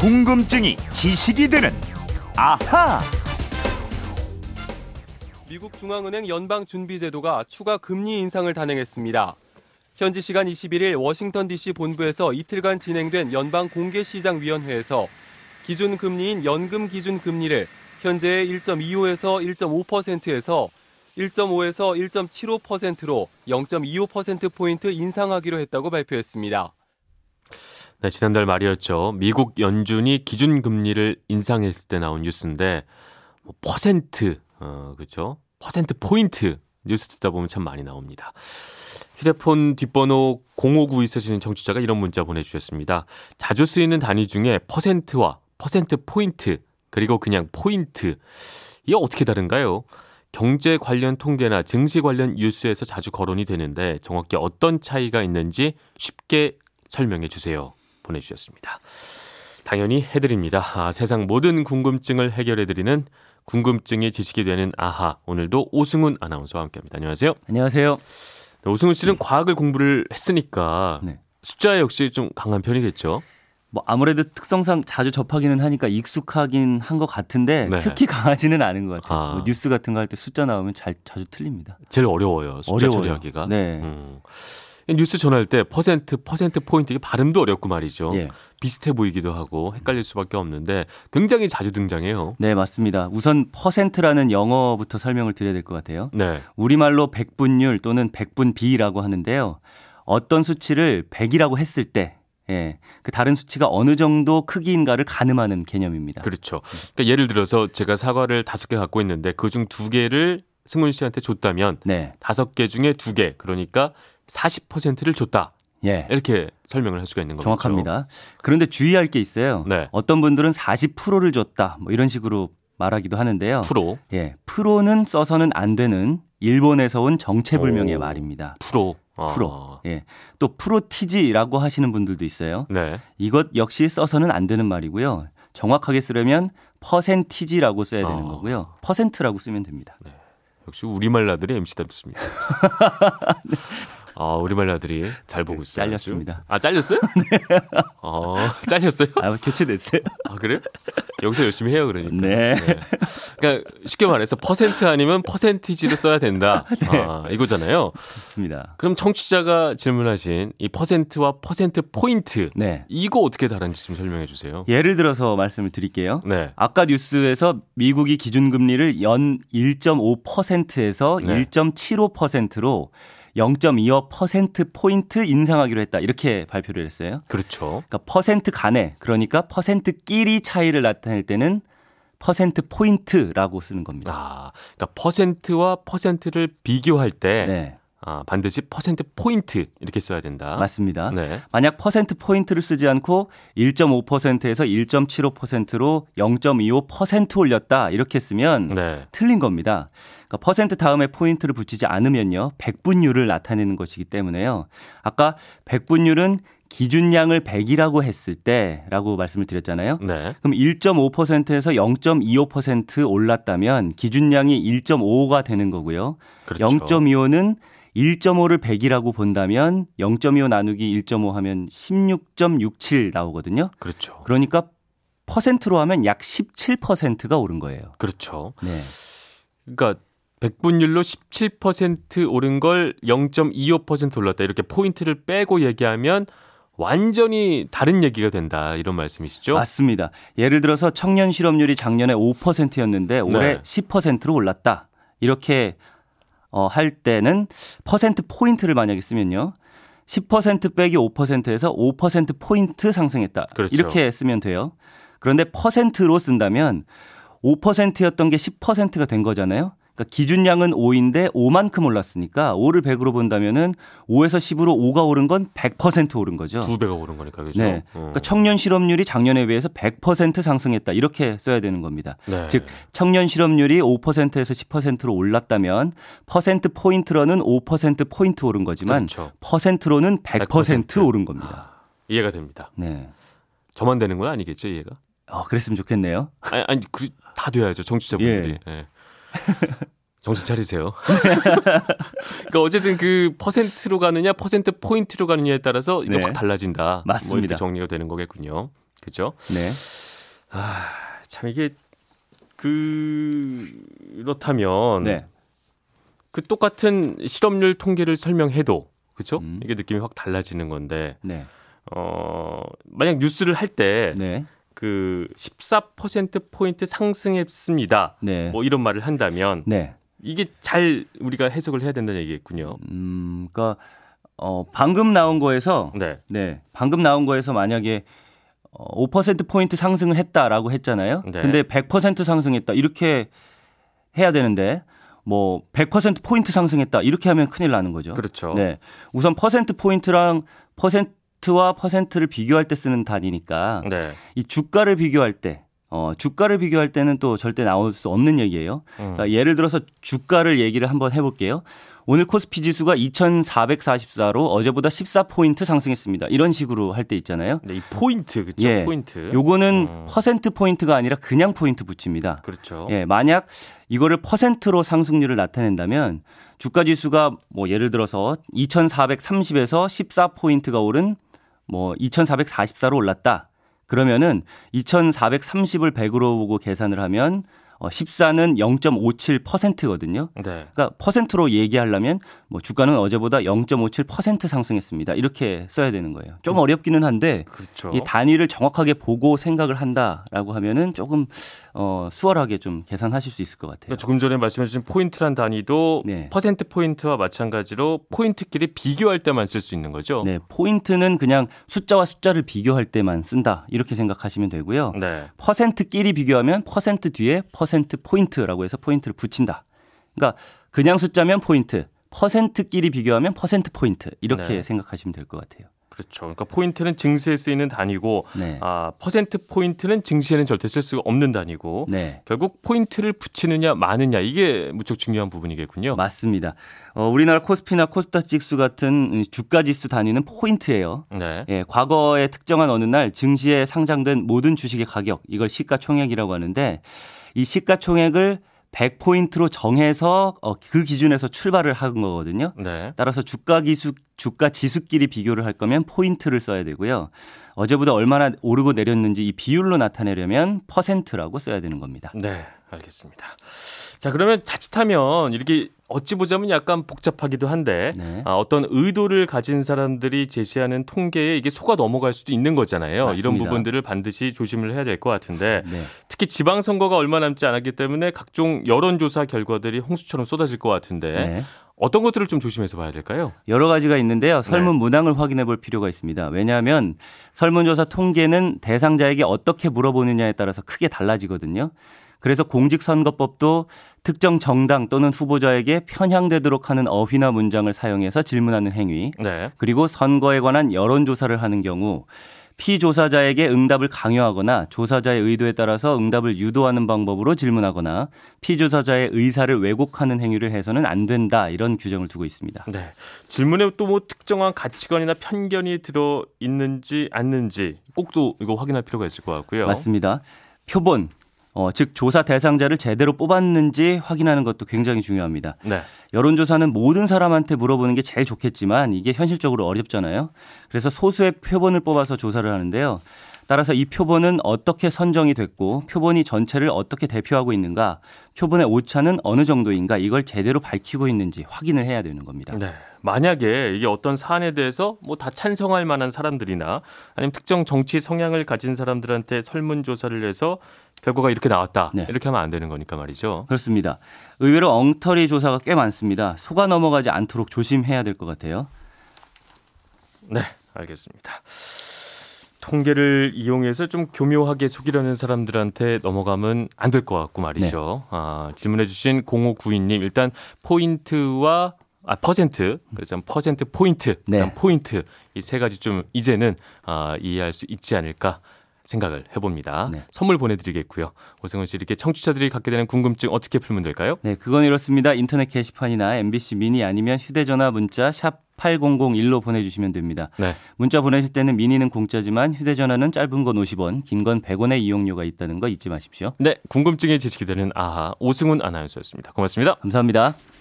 궁금증이 지식이 되는 아하. 미국 중앙은행 연방준비제도가 추가 금리 인상을 단행했습니다. 현지 시간 21일 워싱턴 DC 본부에서 이틀간 진행된 연방 공개시장위원회에서 기준 금리인 연금 기준 금리를 현재의 1.25에서 1.5%에서 1.5에서 1.75%로 0.25%포인트 인상하기로 했다고 발표했습니다. 네, 지난달 말이었죠. 미국 연준이 기준금리를 인상했을 때 나온 뉴스인데, 뭐 퍼센트, 어, 그죠? 퍼센트 포인트 뉴스 듣다 보면 참 많이 나옵니다. 휴대폰 뒷번호 059 쓰시는 청취자가 이런 문자 보내주셨습니다. 자주 쓰이는 단위 중에 퍼센트와 퍼센트 포인트, 그리고 그냥 포인트. 이게 어떻게 다른가요? 경제 관련 통계나 증시 관련 뉴스에서 자주 거론이 되는데 정확히 어떤 차이가 있는지 쉽게 설명해 주세요. 보내주셨습니다. 당연히 해드립니다. 아, 세상 모든 궁금증을 해결해드리는 궁금증이 지식이 되는 아하. 오늘도 오승훈 아나운서와 함께합니다. 안녕하세요. 안녕하세요. 네, 오승훈 씨는 네. 과학을 공부를 했으니까 네. 숫자 역시 좀 강한 편이겠죠. 뭐 아무래도 특성상 자주 접하기는 하니까 익숙하긴 한 것 같은데 네. 특히 강하지는 않은 것 같아요. 아. 뭐 뉴스 같은 거 할 때 숫자 나오면 잘 자주 틀립니다. 제일 어려워요. 숫자 어려워요. 처리하기가. 네. 음. 뉴스 전할 때 퍼센트 퍼센트 포인트 이게 발음도 어렵고 말이죠. 예. 비슷해 보이기도 하고 헷갈릴 수밖에 없는데 굉장히 자주 등장해요. 네, 맞습니다. 우선 퍼센트라는 영어부터 설명을 드려야 될 것 같아요. 네. 우리말로 백분율 또는 백분비라고 하는데요. 어떤 수치를 100이라고 했을 때 예. 그 다른 수치가 어느 정도 크기인가를 가늠하는 개념입니다. 그렇죠. 그러니까 예를 들어서 제가 사과를 다섯 개 갖고 있는데 그중 두 개를 승훈 씨한테 줬다면 네. 다섯 개 중에 두 개. 그러니까 40%를 줬다. 예. 이렇게 설명을 할 수가 있는 거죠. 정확합니다. 그런데 주의할 게 있어요. 네. 어떤 분들은 40%를 줬다. 뭐 이런 식으로 말하기도 하는데요. 프로. 예. 프로는 써서는 안 되는 일본에서 온 정체불명의 오, 말입니다. 프로. 아. 프로. 예. 또 프로티지라고 하시는 분들도 있어요. 네. 이것 역시 써서는 안 되는 말이고요. 정확하게 쓰려면 퍼센티지라고 써야 되는 아. 거고요. 퍼센트라고 쓰면 됩니다. 네. 역시 우리말 나들이 MC답습니다. 네. 아, 우리말 나들이 잘 보고 있어요. 잘렸습니다. 아, 잘렸어요? 네. 어, 잘렸어요? 아, 교체됐어요. 아, 그래요? 여기서 열심히 해요, 그러니까. 네. 네. 그러니까 쉽게 말해서 퍼센트 아니면 퍼센티지로 써야 된다. 네. 아, 이거잖아요. 맞습니다. 그럼 청취자가 질문하신 이 퍼센트와 퍼센트 포인트. 네. 이거 어떻게 다른지 좀 설명해 주세요. 예를 들어서 말씀을 드릴게요. 네. 아까 뉴스에서 미국이 기준금리를 연 1.5%에서 네. 1.75%로 0.25%포인트 인상하기로 했다. 이렇게 발표를 했어요. 그렇죠. 그러니까 퍼센트 간에 그러니까 퍼센트끼리 차이를 나타낼 때는 퍼센트 포인트라고 쓰는 겁니다. 아, 그러니까 퍼센트와 퍼센트를 비교할 때 네. 아, 반드시 퍼센트 포인트 이렇게 써야 된다. 맞습니다. 네. 만약 퍼센트 포인트를 쓰지 않고 1.5%에서 1.75%로 0.25% 올렸다 이렇게 쓰면 네. 틀린 겁니다. 그러니까 퍼센트 다음에 포인트를 붙이지 않으면요. 백분율을 나타내는 것이기 때문에요. 아까 백분율은 기준량을 100이라고 했을 때라고 말씀을 드렸잖아요. 네. 그럼 1.5%에서 0.25% 올랐다면 기준량이 1.5가 되는 거고요. 그렇죠. 0.25는 1.5를 100이라고 본다면 0.25 나누기 1.5 하면 16.67 나오거든요. 그렇죠. 그러니까 퍼센트로 하면 약 17%가 오른 거예요. 그렇죠. 네. 그러니까 100분율로 17% 오른 걸 0.25% 올랐다. 이렇게 포인트를 빼고 얘기하면 완전히 다른 얘기가 된다. 이런 말씀이시죠? 맞습니다. 예를 들어서 청년 실업률이 작년에 5%였는데 올해 네. 10%로 올랐다. 이렇게 어, 할 때는 퍼센트 포인트를 만약에 쓰면요. 10% 빼기 5%에서 5% 포인트 상승했다. 그렇죠. 이렇게 쓰면 돼요. 그런데 퍼센트로 쓴다면 5%였던 게 10%가 된 거잖아요. 그러니까 기준량은 5인데 5만큼 올랐으니까 5를 100으로 본다면은 5에서 10으로 5가 오른 건 100% 오른 거죠. 두 배가 오른 거니까 그죠? 네. 어. 그러니까 청년 실업률이 작년에 비해서 100% 상승했다. 이렇게 써야 되는 겁니다. 네. 즉 청년 실업률이 5%에서 10%로 올랐다면 퍼센트 포인트로는 5% 포인트 오른 거지만 그렇죠. 퍼센트로는 100%, 100% 오른 겁니다. 아, 이해가 됩니다. 네. 저만 되는 건 아니겠죠, 이해가? 어, 그랬으면 좋겠네요. 아니, 아니 그, 다 돼야죠, 정치자분들이. 예. 예. 정신 차리세요. 그러니까 어쨌든 그 퍼센트로 가느냐 퍼센트 포인트로 가느냐에 따라서 이게 네. 확 달라진다. 맞습니다. 뭐 이렇게 정리가 되는 거겠군요. 그죠? 네. 아, 참 이게 그렇다면 네. 그 똑같은 실업률 통계를 설명해도 그렇죠? 음. 이게 느낌이 확 달라지는 건데. 네. 어, 만약 뉴스를 할때 네. 그 14% 포인트 상승했습니다. 네. 뭐 이런 말을 한다면 네. 이게 잘 우리가 해석을 해야 된다는 얘기겠군요. 음, 그러니까 어, 방금 나온 거에서 네. 네. 방금 나온 거에서 만약에 어, 5% 포인트 상승을 했다라고 했잖아요. 네. 근데 100% 상승했다. 이렇게 해야 되는데 뭐 100% 포인트 상승했다. 이렇게 하면 큰일 나는 거죠. 그렇죠. 네. 우선 퍼센트 포인트랑 퍼센트 와 퍼센트를 비교할 때 쓰는 단위니까 네. 이 주가를 비교할 때 어, 주가를 비교할 때는 또 절대 나올 수 없는 얘기예요. 음. 그러니까 예를 들어서 주가를 얘기를 한번 해볼게요. 오늘 코스피 지수가 2,444로 어제보다 14포인트 상승했습니다. 이런 식으로 할 때 있잖아요. 네, 이 포인트, 그렇죠? 예, 포인트. 요거는 음. 퍼센트 포인트가 아니라 그냥 포인트 붙입니다. 그렇죠. 예, 만약 이거를 퍼센트로 상승률을 나타낸다면 주가 지수가 뭐 예를 들어서 2,430에서 14포인트가 오른 뭐 2,444로 올랐다. 그러면은 2,430을 100으로 보고 계산을 하면 어, 14는 0.57%거든요. 네. 그러니까 퍼센트로 얘기하려면 뭐 주가는 어제보다 0.57% 상승했습니다. 이렇게 써야 되는 거예요. 좀그 어렵기는 한데 그렇죠. 이 단위를 정확하게 보고 생각을 한다라고 하면은 조금 어, 수월하게 좀 계산하실 수 있을 것 같아요. 그러니까 조금 전에 말씀해 주신 포인트란 단위도 네. 퍼센트 포인트와 마찬가지로 포인트끼리 비교할 때만 쓸 수 있는 거죠. 네, 포인트는 그냥 숫자와 숫자를 비교할 때만 쓴다. 이렇게 생각하시면 되고요. 네. 퍼센트끼리 비교하면 퍼센트 뒤에 퍼센트 퍼센트 포인트라고 해서 포인트를 붙인다. 그러니까 그냥 숫자면 포인트, 퍼센트끼리 비교하면 퍼센트 포인트 이렇게 네. 생각하시면 될 것 같아요. 그렇죠. 그러니까 포인트는 증시에 쓰이는 단위고 네. 아, 퍼센트 포인트는 증시에는 절대 쓸 수가 없는 단위고 네. 결국 포인트를 붙이느냐 마느냐 이게 무척 중요한 부분이겠군요. 맞습니다. 어, 우리나라 코스피나 코스닥 지수 같은 주가 지수 단위는 포인트예요. 네. 예, 과거에 특정한 어느 날 증시에 상장된 모든 주식의 가격 이걸 시가총액이라고 하는데 이 시가총액을 100포인트로 정해서 어, 그 기준에서 출발을 한 거거든요. 네. 따라서 주가 기수 주가 지수끼리 비교를 할 거면 포인트를 써야 되고요. 어제보다 얼마나 오르고 내렸는지 이 비율로 나타내려면 퍼센트라고 써야 되는 겁니다. 네, 알겠습니다. 자, 그러면 자칫하면 이렇게 어찌 보자면 약간 복잡하기도 한데 네. 아, 어떤 의도를 가진 사람들이 제시하는 통계에 이게 속아 넘어갈 수도 있는 거잖아요. 맞습니다. 이런 부분들을 반드시 조심을 해야 될 것 같은데 네. 특히 지방선거가 얼마 남지 않았기 때문에 각종 여론조사 결과들이 홍수처럼 쏟아질 것 같은데 네. 어떤 것들을 좀 조심해서 봐야 될까요? 여러 가지가 있는데요. 설문 네. 문항을 확인해 볼 필요가 있습니다. 왜냐하면 설문조사 통계는 대상자에게 어떻게 물어보느냐에 따라서 크게 달라지거든요. 그래서 공직선거법도 특정 정당 또는 후보자에게 편향되도록 하는 어휘나 문장을 사용해서 질문하는 행위, 네. 그리고 선거에 관한 여론조사를 하는 경우 피조사자에게 응답을 강요하거나 조사자의 의도에 따라서 응답을 유도하는 방법으로 질문하거나 피조사자의 의사를 왜곡하는 행위를 해서는 안 된다 이런 규정을 두고 있습니다. 네. 질문에 또 뭐 특정한 가치관이나 편견이 들어 있는지 않는지 꼭 또 이거 확인할 필요가 있을 것 같고요. 맞습니다. 표본 어, 즉 조사 대상자를 제대로 뽑았는지 확인하는 것도 굉장히 중요합니다. 네. 여론조사는 모든 사람한테 물어보는 게 제일 좋겠지만 이게 현실적으로 어렵잖아요. 그래서 소수의 표본을 뽑아서 조사를 하는데요. 따라서 이 표본은 어떻게 선정이 됐고 표본이 전체를 어떻게 대표하고 있는가, 표본의 오차는 어느 정도인가 이걸 제대로 밝히고 있는지 확인을 해야 되는 겁니다. 네. 만약에 이게 어떤 사안에 대해서 뭐 다 찬성할 만한 사람들이나 아니면 특정 정치 성향을 가진 사람들한테 설문 조사를 해서 결과가 이렇게 나왔다. 네. 이렇게 하면 안 되는 거니까 말이죠. 그렇습니다. 의외로 엉터리 조사가 꽤 많습니다. 속아 넘어가지 않도록 조심해야 될 것 같아요. 네, 알겠습니다. 통계를 이용해서 좀 교묘하게 속이려는 사람들한테 넘어가면 안 될 것 같고 말이죠. 네. 아, 질문해 주신 0592님 일단 포인트와 아 퍼센트 그래서 퍼센트 포인트 네. 포인트 이 세 가지 좀 이제는 아, 이해할 수 있지 않을까 생각을 해봅니다. 네. 선물 보내드리겠고요. 오승훈 씨 이렇게 청취자들이 갖게 되는 궁금증 어떻게 풀면 될까요? 네, 그건 이렇습니다. 인터넷 게시판이나 MBC 미니 아니면 휴대전화 문자 샵 8001로 보내주시면 됩니다. 네. 문자 보내실 때는 미니는 공짜지만 휴대전화는 짧은 건 50원, 긴 건 100원의 이용료가 있다는 거 잊지 마십시오. 네, 궁금증이 제시되는 아하 오승훈 아나운서였습니다. 고맙습니다. 감사합니다.